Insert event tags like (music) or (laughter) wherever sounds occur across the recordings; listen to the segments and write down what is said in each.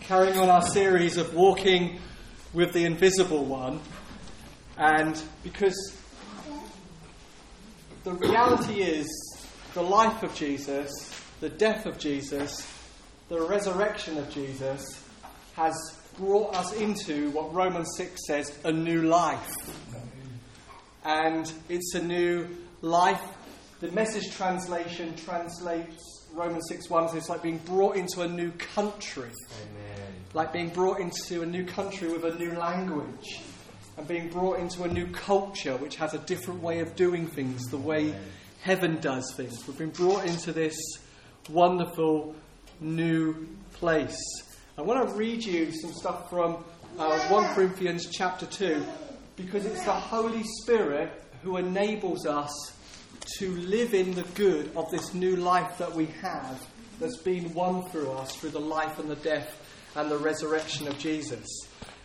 carrying on our series of walking with the invisible one. And because the reality is the life of Jesus, the death of Jesus, the resurrection of Jesus has brought us into what Romans 6 says a new life. And it's a new life. The message translation translates Romans 6 1 says it's like being brought into a new country. Amen. Like being brought into a new country with a new language. And being brought into a new culture which has a different way of doing things, the way Amen. heaven does things. We've been brought into this wonderful new place. I want to read you some stuff from uh, 1 Corinthians chapter 2 because it's the Holy Spirit who enables us to live in the good of this new life that we have that's been won through us through the life and the death and the resurrection of Jesus.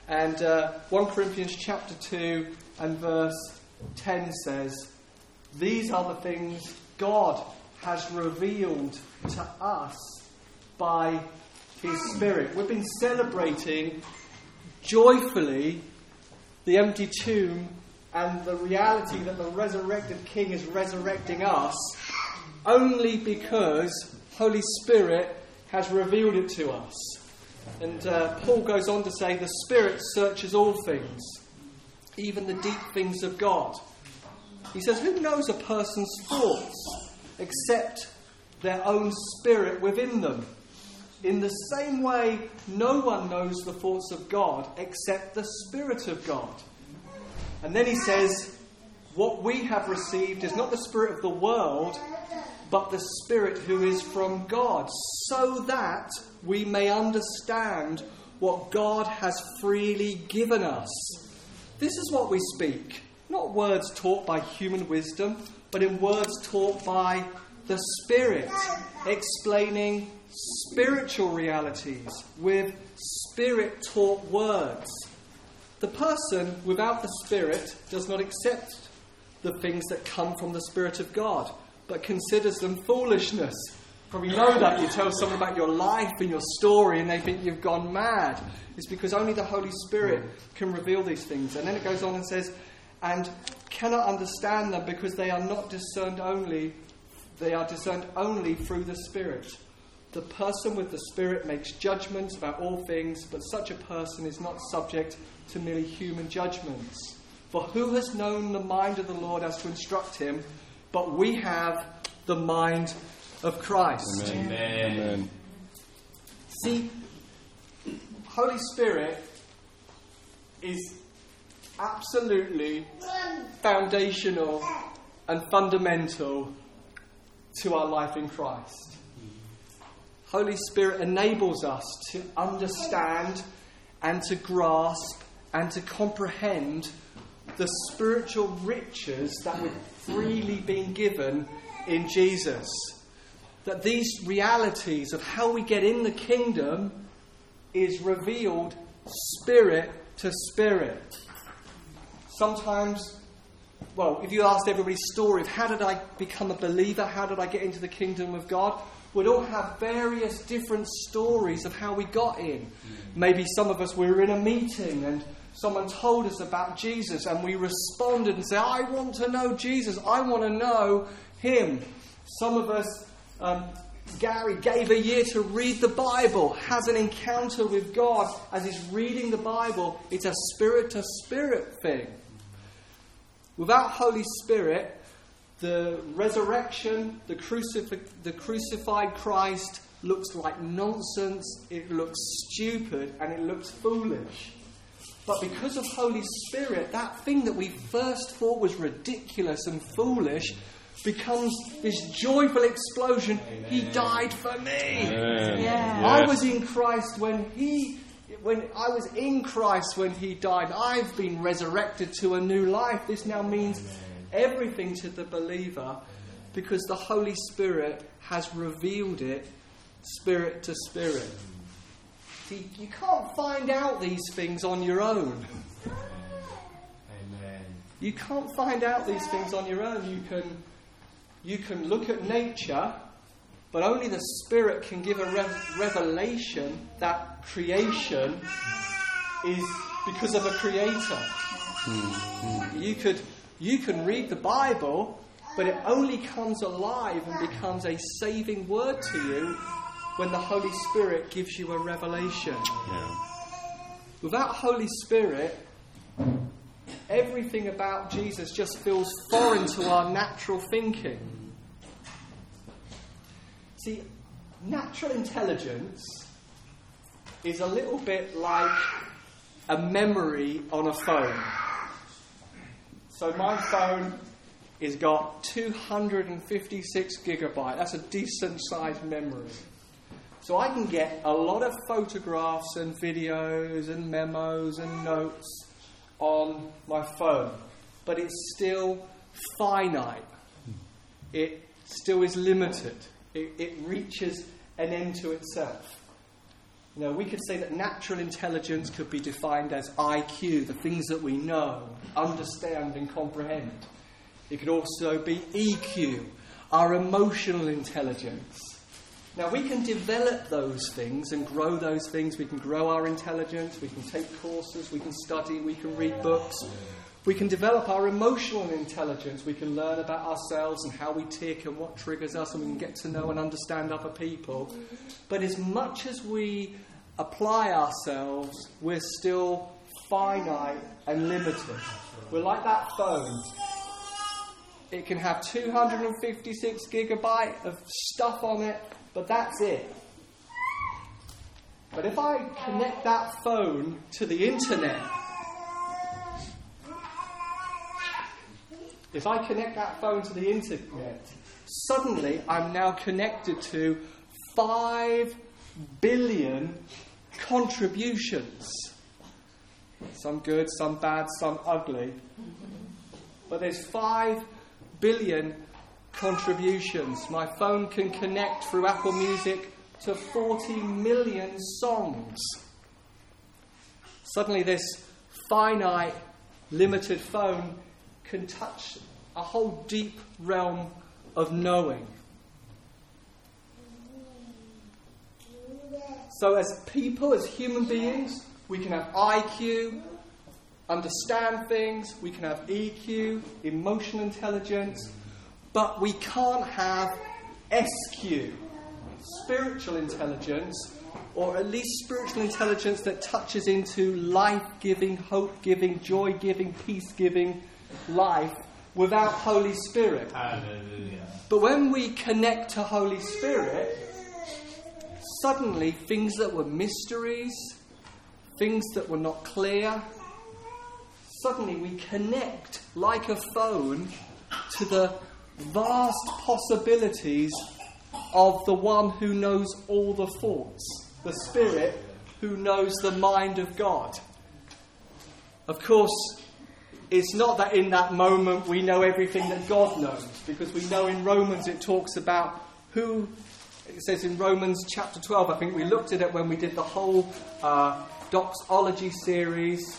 And uh, 1 Corinthians chapter 2 and verse 10 says, These are the things God has revealed to us by his Spirit. We've been celebrating joyfully the empty tomb and the reality that the resurrected King is resurrecting us only because Holy Spirit has revealed it to us. And uh, Paul goes on to say, The Spirit searches all things, even the deep things of God. He says, Who knows a person's thoughts except their own spirit within them? In the same way, no one knows the thoughts of God except the Spirit of God. And then he says, What we have received is not the Spirit of the world, but the Spirit who is from God, so that we may understand what God has freely given us. This is what we speak, not words taught by human wisdom, but in words taught by the Spirit, explaining spiritual realities with spirit taught words. The person without the Spirit does not accept the things that come from the Spirit of God, but considers them foolishness. Probably know that you tell someone about your life and your story and they think you've gone mad. It's because only the Holy Spirit can reveal these things. And then it goes on and says, and cannot understand them because they are not discerned only, they are discerned only through the Spirit. The person with the Spirit makes judgments about all things, but such a person is not subject to merely human judgments. For who has known the mind of the Lord as to instruct him? But we have the mind of Christ. Amen. Amen. See, Holy Spirit is absolutely foundational and fundamental to our life in Christ. Holy Spirit enables us to understand and to grasp and to comprehend the spiritual riches that we've freely been given in Jesus. That these realities of how we get in the kingdom is revealed spirit to spirit. Sometimes, well, if you asked everybody's story of how did I become a believer, how did I get into the kingdom of God, we'd all have various different stories of how we got in. Maybe some of us we were in a meeting and someone told us about Jesus and we responded and said, I want to know Jesus, I want to know him. Some of us, um, Gary gave a year to read the Bible, has an encounter with God as he's reading the Bible. It's a spirit to spirit thing. Without Holy Spirit, the resurrection, the, crucif- the crucified Christ looks like nonsense, it looks stupid, and it looks foolish. But because of Holy Spirit, that thing that we first thought was ridiculous and foolish becomes this joyful explosion. Amen. He died for me. Yeah. I was in Christ when he when I was in Christ when he died. I've been resurrected to a new life. This now means everything to the believer because the Holy Spirit has revealed it spirit to spirit. See, you can't find out these things on your own. Amen. You can't find out these things on your own. You can, you can look at nature But only the Spirit can give a re- revelation that creation is because of a creator. You could you can read the Bible, but it only comes alive and becomes a saving word to you when the Holy Spirit gives you a revelation. Yeah. Without Holy Spirit, everything about Jesus just feels foreign to our natural thinking. See, natural intelligence is a little bit like a memory on a phone. So my phone has got 256 gigabyte. That's a decent sized memory. So I can get a lot of photographs and videos and memos and notes on my phone, but it's still finite. It still is limited. It, it reaches an end to itself. You know, we could say that natural intelligence could be defined as IQ, the things that we know, understand, and comprehend. It could also be EQ, our emotional intelligence. Now, we can develop those things and grow those things. We can grow our intelligence, we can take courses, we can study, we can read books. We can develop our emotional intelligence. We can learn about ourselves and how we tick and what triggers us, and we can get to know and understand other people. But as much as we apply ourselves, we're still finite and limited. We're like that phone. It can have 256 gigabyte of stuff on it, but that's it. But if I connect that phone to the internet, if I connect that phone to the internet, suddenly I'm now connected to 5 billion contributions. Some good, some bad, some ugly. But there's 5 billion contributions. My phone can connect through Apple Music to 40 million songs. Suddenly, this finite, limited phone can touch a whole deep realm of knowing. So, as people, as human beings, we can have IQ, understand things, we can have EQ, emotional intelligence, but we can't have SQ, spiritual intelligence, or at least spiritual intelligence that touches into life giving, hope giving, joy giving, peace giving life without Holy Spirit. Hallelujah. But when we connect to Holy Spirit, suddenly things that were mysteries, things that were not clear, suddenly we connect like a phone to the vast possibilities of the one who knows all the thoughts, the Spirit who knows the mind of God. Of course, it's not that in that moment we know everything that God knows, because we know in Romans it talks about who, it says in Romans chapter 12, I think we looked at it when we did the whole uh, doxology series.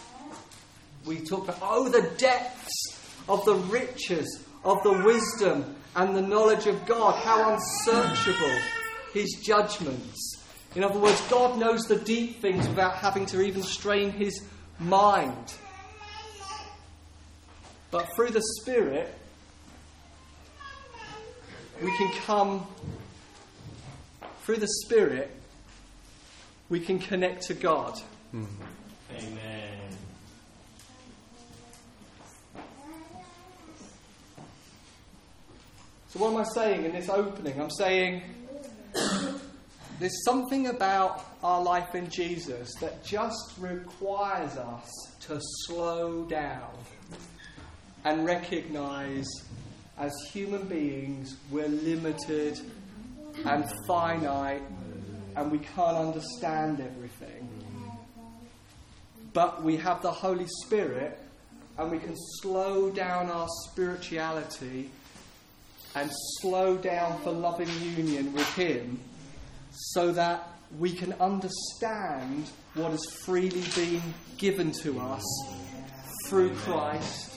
We talked about, oh, the depths of the riches of the wisdom and the knowledge of God, how unsearchable his judgments. In other words, God knows the deep things without having to even strain his mind. But through the Spirit, we can come, through the Spirit, we can connect to God. Amen. So, what am I saying in this opening? I'm saying there's something about our life in Jesus that just requires us to slow down and recognize as human beings we're limited and finite and we can't understand everything. But we have the Holy Spirit and we can slow down our spirituality and slow down for loving union with Him so that we can understand what has freely been given to us through Christ,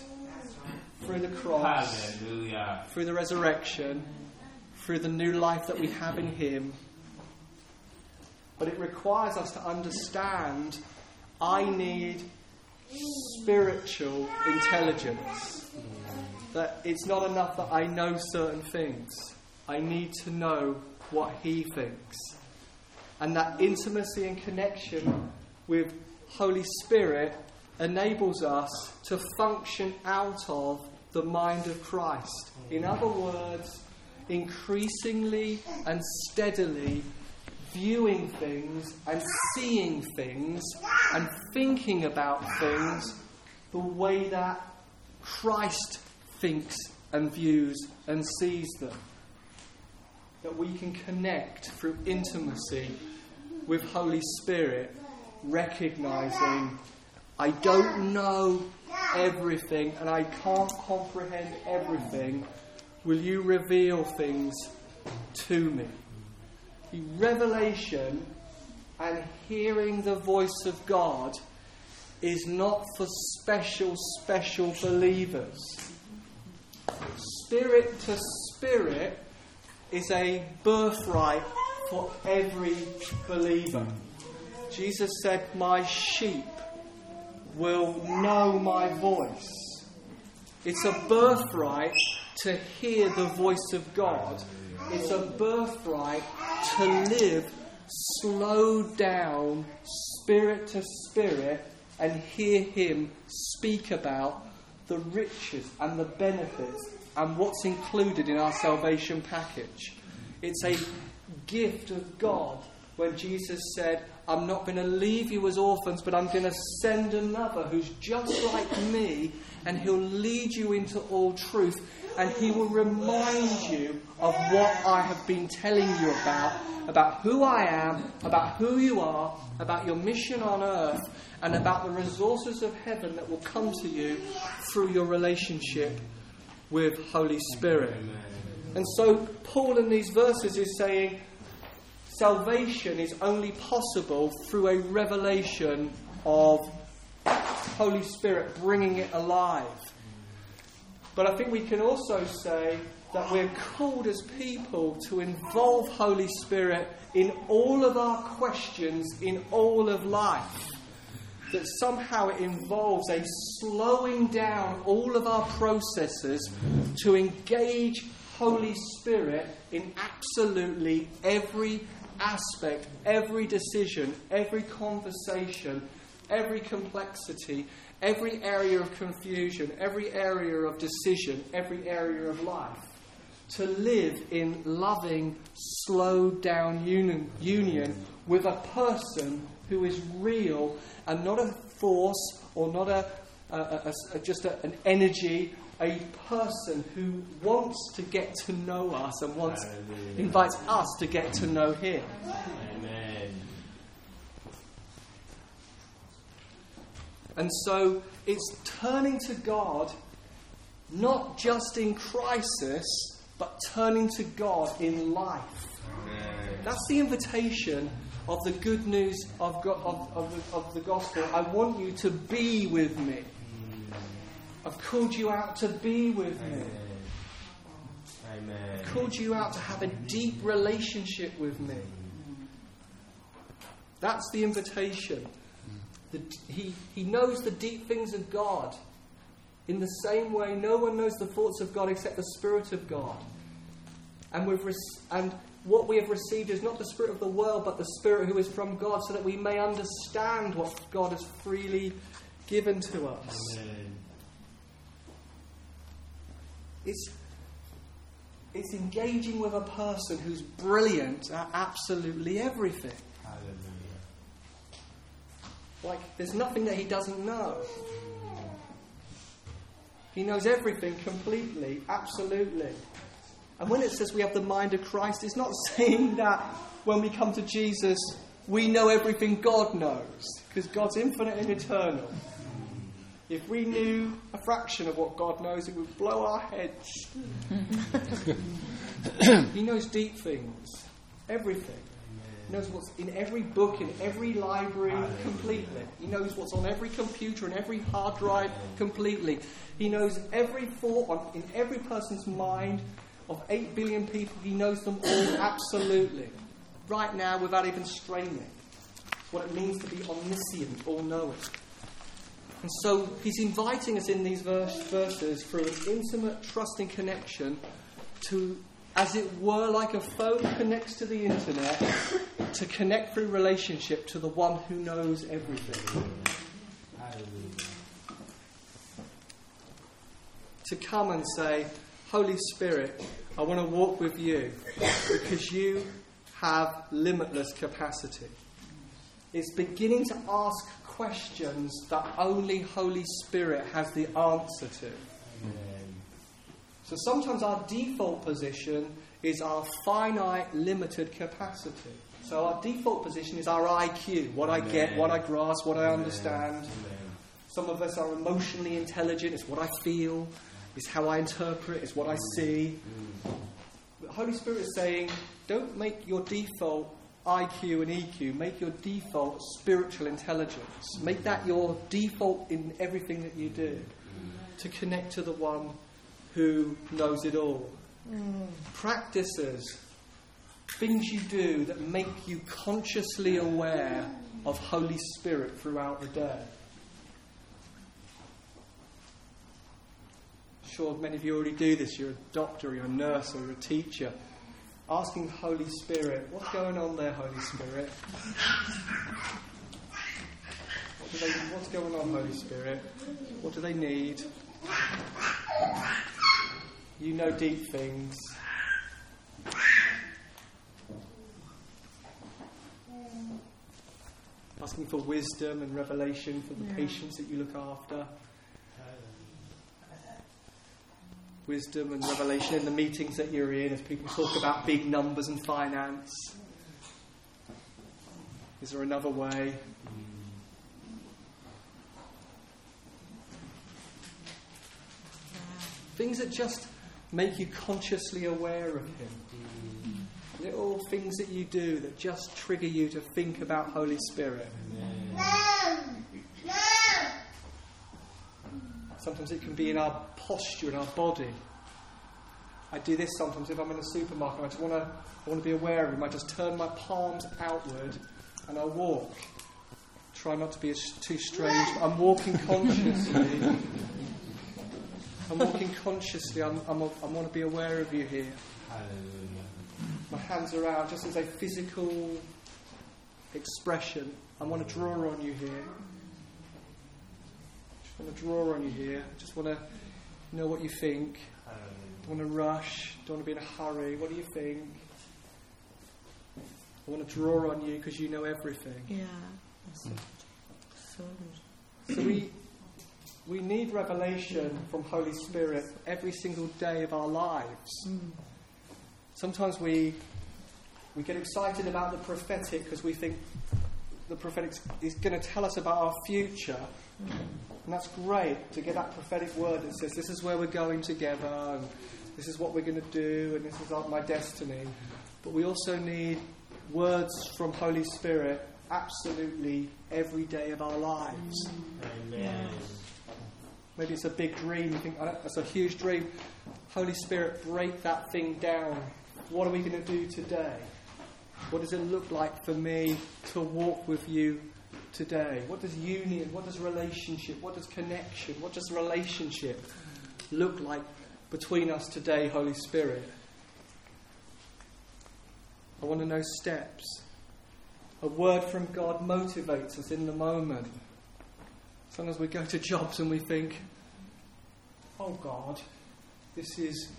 through the cross, Hallelujah. through the resurrection, through the new life that we have in Him. But it requires us to understand I need spiritual intelligence. That it's not enough that I know certain things, I need to know what He thinks. And that intimacy and connection with Holy Spirit enables us to function out of the mind of Christ. In other words, increasingly and steadily viewing things and seeing things and thinking about things the way that Christ thinks and views and sees them. That we can connect through intimacy with Holy Spirit, recognizing I don't know everything and I can't comprehend everything. Will you reveal things to me? The revelation and hearing the voice of God is not for special, special believers. Spirit to spirit is a birthright for every believer. Jesus said, My sheep will know my voice. It's a birthright to hear the voice of God. It's a birthright to live slowed down, spirit to spirit, and hear Him speak about the riches and the benefits and what's included in our salvation package. It's a gift of God when Jesus said, I'm not going to leave you as orphans, but I'm going to send another who's just like me, and he'll lead you into all truth, and he will remind you of what I have been telling you about about who I am, about who you are, about your mission on earth, and about the resources of heaven that will come to you through your relationship with Holy Spirit. And so, Paul in these verses is saying, salvation is only possible through a revelation of Holy Spirit bringing it alive. But I think we can also say that we're called as people to involve Holy Spirit in all of our questions, in all of life. That somehow it involves a slowing down all of our processes to engage Holy Spirit in absolutely every aspect, every decision, every conversation, every complexity, every area of confusion, every area of decision, every area of life. To live in loving, slowed down union, union with a person who is real and not a force or not a, a, a, a just an energy a person who wants to get to know us and wants Hallelujah. invites us to get to know him. Amen. And so it's turning to God not just in crisis, but turning to God in life. Amen. That's the invitation of the good news of, God, of, of, of the gospel. I want you to be with me. I've called you out to be with me. Amen. I've called you out to have a deep relationship with me. That's the invitation. The, he, he knows the deep things of God. In the same way, no one knows the thoughts of God except the Spirit of God. And, we've re- and what we have received is not the Spirit of the world, but the Spirit who is from God, so that we may understand what God has freely given to us. Amen. It's, it's engaging with a person who's brilliant at absolutely everything. Hallelujah. Like, there's nothing that he doesn't know. He knows everything completely, absolutely. And when it says we have the mind of Christ, it's not (laughs) saying that when we come to Jesus, we know everything God knows, because God's infinite and eternal. If we knew a fraction of what God knows, it would blow our heads. (laughs) he knows deep things, everything. He knows what's in every book, in every library, completely. He knows what's on every computer and every hard drive, completely. He knows every thought on, in every person's mind Of 8 billion people, He knows them all (coughs) absolutely. Right now, without even straining. It's what it means to be omniscient, all knowing. And so He's inviting us in these verse, verses through an intimate, trusting connection to, as it were, like a phone connects to the internet, to connect through relationship to the one who knows everything. To come and say, Holy Spirit, I want to walk with you because you have limitless capacity. It's beginning to ask questions that only Holy Spirit has the answer to. So sometimes our default position is our finite, limited capacity. So our default position is our IQ, what I get, what I grasp, what I understand. Some of us are emotionally intelligent, it's what I feel, it's how I interpret, it's what I see. But Holy Spirit is saying, don't make your default IQ and EQ, make your default spiritual intelligence. Make that your default in everything that you do to connect to the one who knows it all. Mm. Practices, things you do that make you consciously aware of Holy Spirit throughout the day. Sure, many of you already do this. You're a doctor, you're a nurse, or you're a teacher. Asking Holy Spirit, what's going on there, Holy Spirit? What they, what's going on, Holy Spirit? What do they need? You know deep things. Asking for wisdom and revelation for the yeah. patients that you look after. Wisdom and revelation in the meetings that you're in as people talk about big numbers and finance. Is there another way? Things that just make you consciously aware of Him. Little things that you do that just trigger you to think about Holy Spirit. Sometimes it can be in our posture, in our body. I do this sometimes if I'm in a supermarket. I just want to, I want to be aware of Him. I just turn my palms outward and I walk. Try not to be too strange. I'm walking consciously. I'm walking consciously. I'm, I'm, I want to be aware of you here. Hallelujah. My hands are out just as a physical expression. I want to draw on you here. Just want to draw on you here. I Just want to know what you think. Don't want to rush. Don't want to be in a hurry. What do you think? I want to draw on you because you know everything. Yeah. So, so we we need revelation from Holy Spirit every single day of our lives. Mm. Sometimes we we get excited about the prophetic because we think the prophetic is going to tell us about our future. And that's great to get that prophetic word that says, This is where we're going together, and this is what we're going to do, and this is my destiny. But we also need words from Holy Spirit absolutely every day of our lives. Amen. Maybe it's a big dream. You think, oh, that's a huge dream. Holy Spirit, break that thing down. What are we going to do today? What does it look like for me to walk with you today? What does union, what does relationship, what does connection, what does relationship look like between us today, Holy Spirit? I want to know steps. A word from God motivates us in the moment. Sometimes we go to jobs and we think, oh God, this is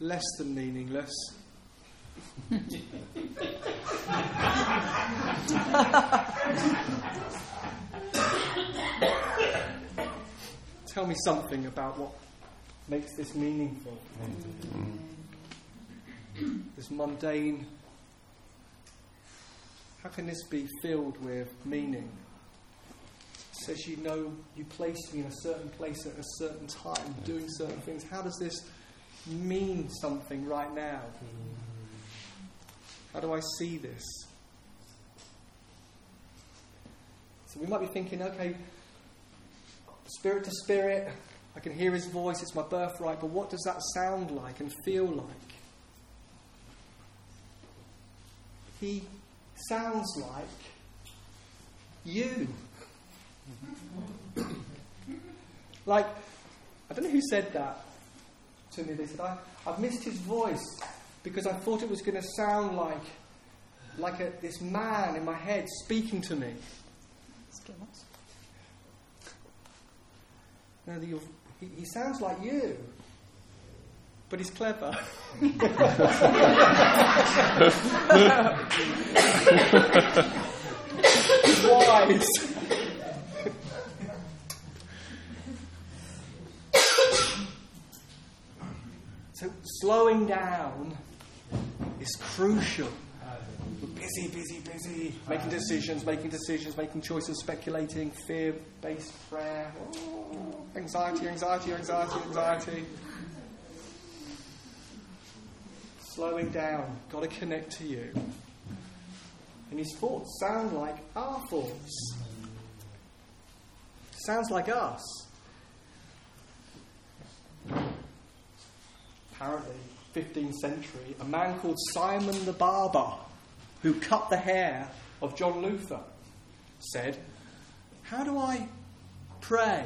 less than meaningless. (laughs) Tell me something about what makes this meaningful. this mundane. How can this be filled with meaning? says you know you placed me in a certain place at a certain time, doing certain things. How does this mean something right now? How do I see this? So we might be thinking, okay, spirit to spirit, I can hear his voice, it's my birthright, but what does that sound like and feel like? He sounds like you. like, I don't know who said that to me. They said, I, I've missed his voice because I thought it was going to sound like, like a, this man in my head speaking to me. No, he, he sounds like you, but he's clever. he's wise. so slowing down is crucial. We're busy, busy, busy, making decisions, making decisions, making choices, speculating, fear based prayer, oh, anxiety, anxiety, anxiety, anxiety. Slowing down, got to connect to you. And his thoughts sound like our thoughts. Sounds like us. Apparently, 15th century, a man called Simon the Barber who cut the hair of John Luther, said, How do I pray?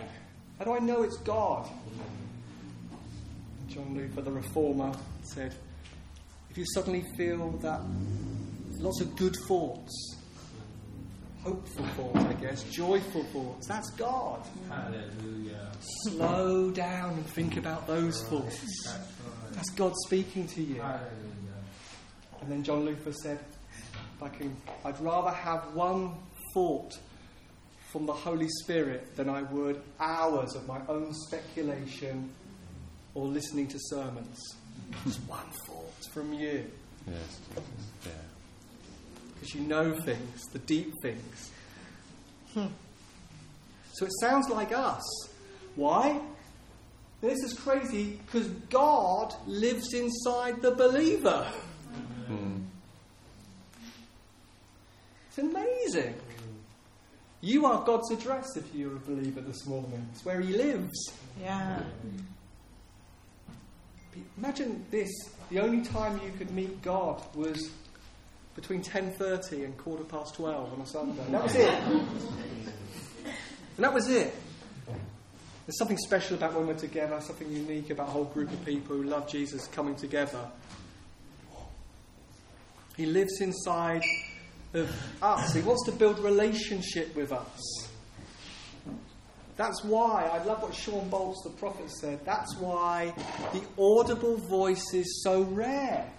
How do I know it's God? John Luther, the reformer, said, If you suddenly feel that lots of good thoughts, hopeful thoughts, I guess, joyful thoughts, that's God. Hallelujah. Slow down and think about those thoughts. That's God speaking to you. Hallelujah. And then John Luther said, I can, I'd rather have one thought from the Holy Spirit than I would hours of my own speculation or listening to sermons. Just (laughs) one thought from you. Yes. Yeah. Because you know things, the deep things. Hmm. So it sounds like us. Why? This is crazy because God lives inside the believer. Mm. It's amazing. You are God's address if you're a believer this morning. It's where He lives. Yeah. Imagine this: the only time you could meet God was between ten thirty and quarter past twelve on a Sunday. That was it. (laughs) and that was it. There's something special about when we're together. Something unique about a whole group of people who love Jesus coming together. He lives inside of us. He wants to build relationship with us. That's why, I love what Shawn Bolz, the prophet, said. That's why the audible voice is so rare.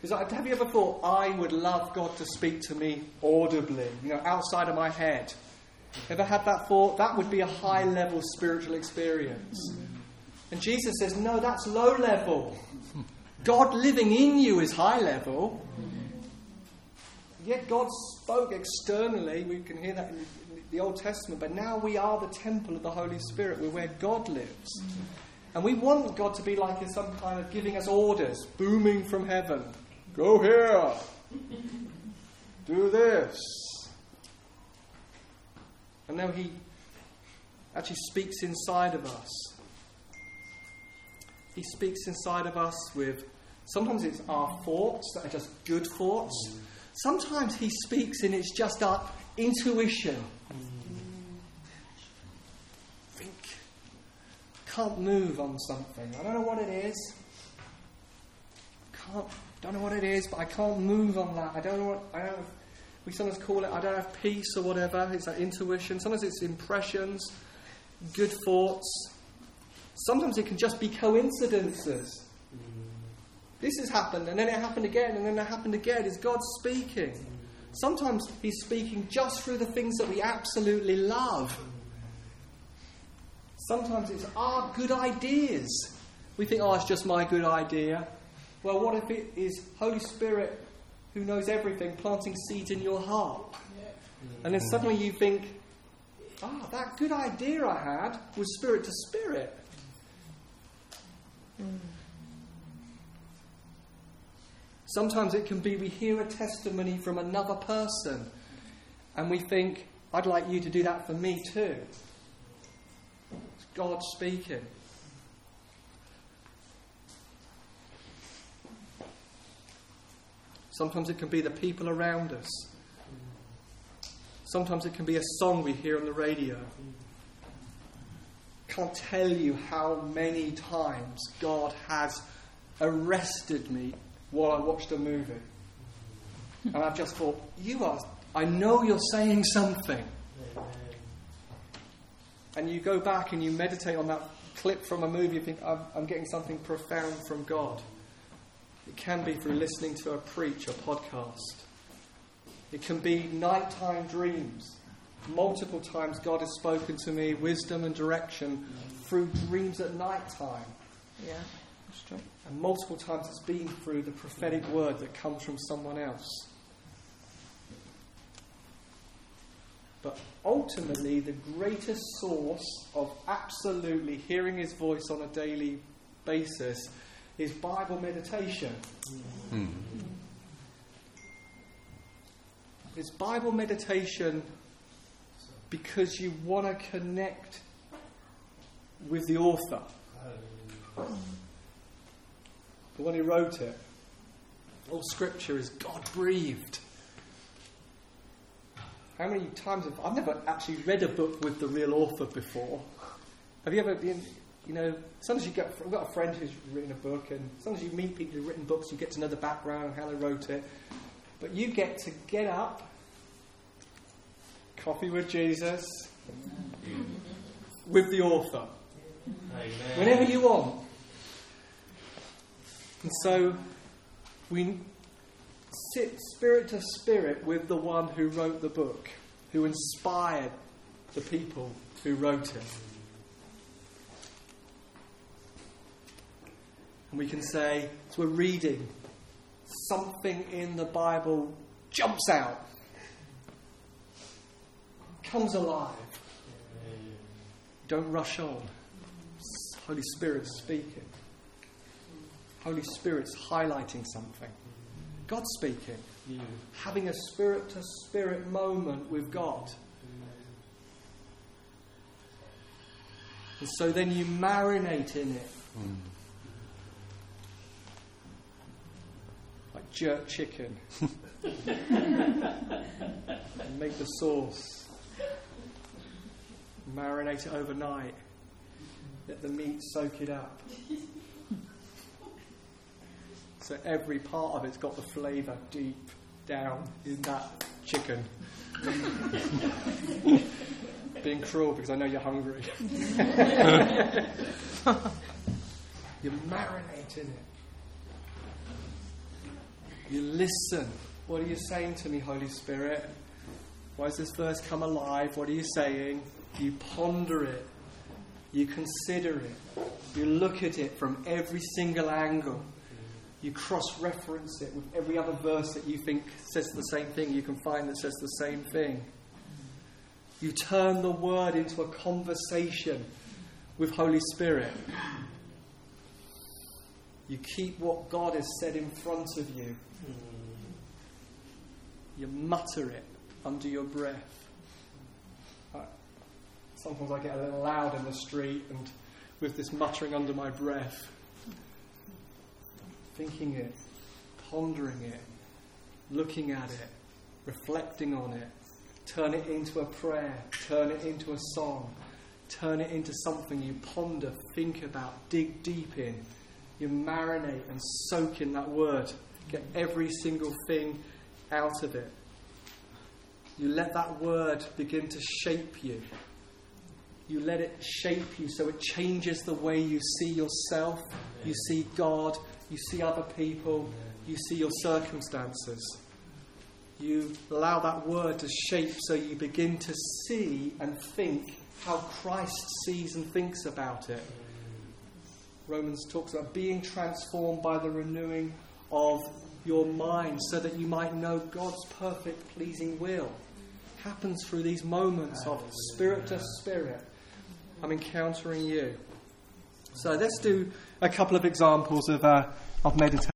Because have you ever thought, I would love God to speak to me audibly, you know, outside of my head? Ever had that thought? That would be a high level spiritual experience. And Jesus says, no, that's low level. God living in you is high level. Yet God spoke externally. We can hear that in the Old Testament. But now we are the temple of the Holy Spirit. We're where God lives. And we want God to be like in some kind of giving us orders, booming from heaven. Go here. Do this. And now He actually speaks inside of us. He speaks inside of us with sometimes it's our thoughts that are just good thoughts. Sometimes he speaks and it's just our intuition. Think. Can't move on something. I don't know what it is. Can't don't know what it is, but I can't move on that. I don't know what I don't we sometimes call it I don't have peace or whatever. It's that intuition. Sometimes it's impressions, good thoughts. Sometimes it can just be coincidences. This has happened, and then it happened again, and then it happened again. Is God speaking? Sometimes He's speaking just through the things that we absolutely love. Sometimes it's our good ideas. We think, oh, it's just my good idea. Well, what if it is Holy Spirit who knows everything planting seeds in your heart? And then suddenly you think, ah, that good idea I had was spirit to spirit. Sometimes it can be we hear a testimony from another person and we think, I'd like you to do that for me too. It's God speaking. Sometimes it can be the people around us. Sometimes it can be a song we hear on the radio. Can't tell you how many times God has arrested me while I watched a movie. And I've just thought, you are, I know you're saying something. And you go back and you meditate on that clip from a movie, you think, I'm, I'm getting something profound from God. It can be through listening to a preach, a podcast. It can be nighttime dreams. Multiple times God has spoken to me wisdom and direction through dreams at nighttime. Yeah, that's true. And multiple times it's been through the prophetic word that comes from someone else. But ultimately, the greatest source of absolutely hearing his voice on a daily basis is Bible meditation. Mm. It's Bible meditation because you want to connect with the author, the one who wrote it. All scripture is God breathed. How many times have I've never actually read a book with the real author before? Have you ever been, you know, sometimes you get, I've got a friend who's written a book, and sometimes you meet people who've written books, you get to know the background, and how they wrote it. But you get to get up, coffee with Jesus, with the author, Amen. whenever you want. And so we sit spirit to spirit with the one who wrote the book, who inspired the people who wrote it. And we can say, as we're reading, something in the Bible jumps out, comes alive. Don't rush on. Holy Spirit speaking. Holy Spirit's highlighting something. God speaking. Having a spirit to spirit moment with God. And so then you marinate in it. Mm. Jerk chicken. (laughs) and make the sauce. Marinate it overnight. Let the meat soak it up. So every part of it's got the flavour deep down in that chicken. (laughs) Being cruel because I know you're hungry. (laughs) you're marinating it. You listen. What are you saying to me, Holy Spirit? Why has this verse come alive? What are you saying? You ponder it. You consider it. You look at it from every single angle. You cross reference it with every other verse that you think says the same thing. You can find that says the same thing. You turn the word into a conversation with Holy Spirit. You keep what God has said in front of you. Hmm. You mutter it under your breath. Sometimes I get a little loud in the street and with this muttering under my breath, thinking it, pondering it, looking at it, reflecting on it. Turn it into a prayer, turn it into a song, turn it into something you ponder, think about, dig deep in. You marinate and soak in that word. Get every single thing out of it. You let that word begin to shape you. You let it shape you so it changes the way you see yourself, you see God, you see other people, you see your circumstances. You allow that word to shape so you begin to see and think how Christ sees and thinks about it. Romans talks about being transformed by the renewing of your mind so that you might know God's perfect, pleasing will. Happens through these moments of spirit to spirit. I'm encountering you. So let's do a couple of examples of, uh, of meditation.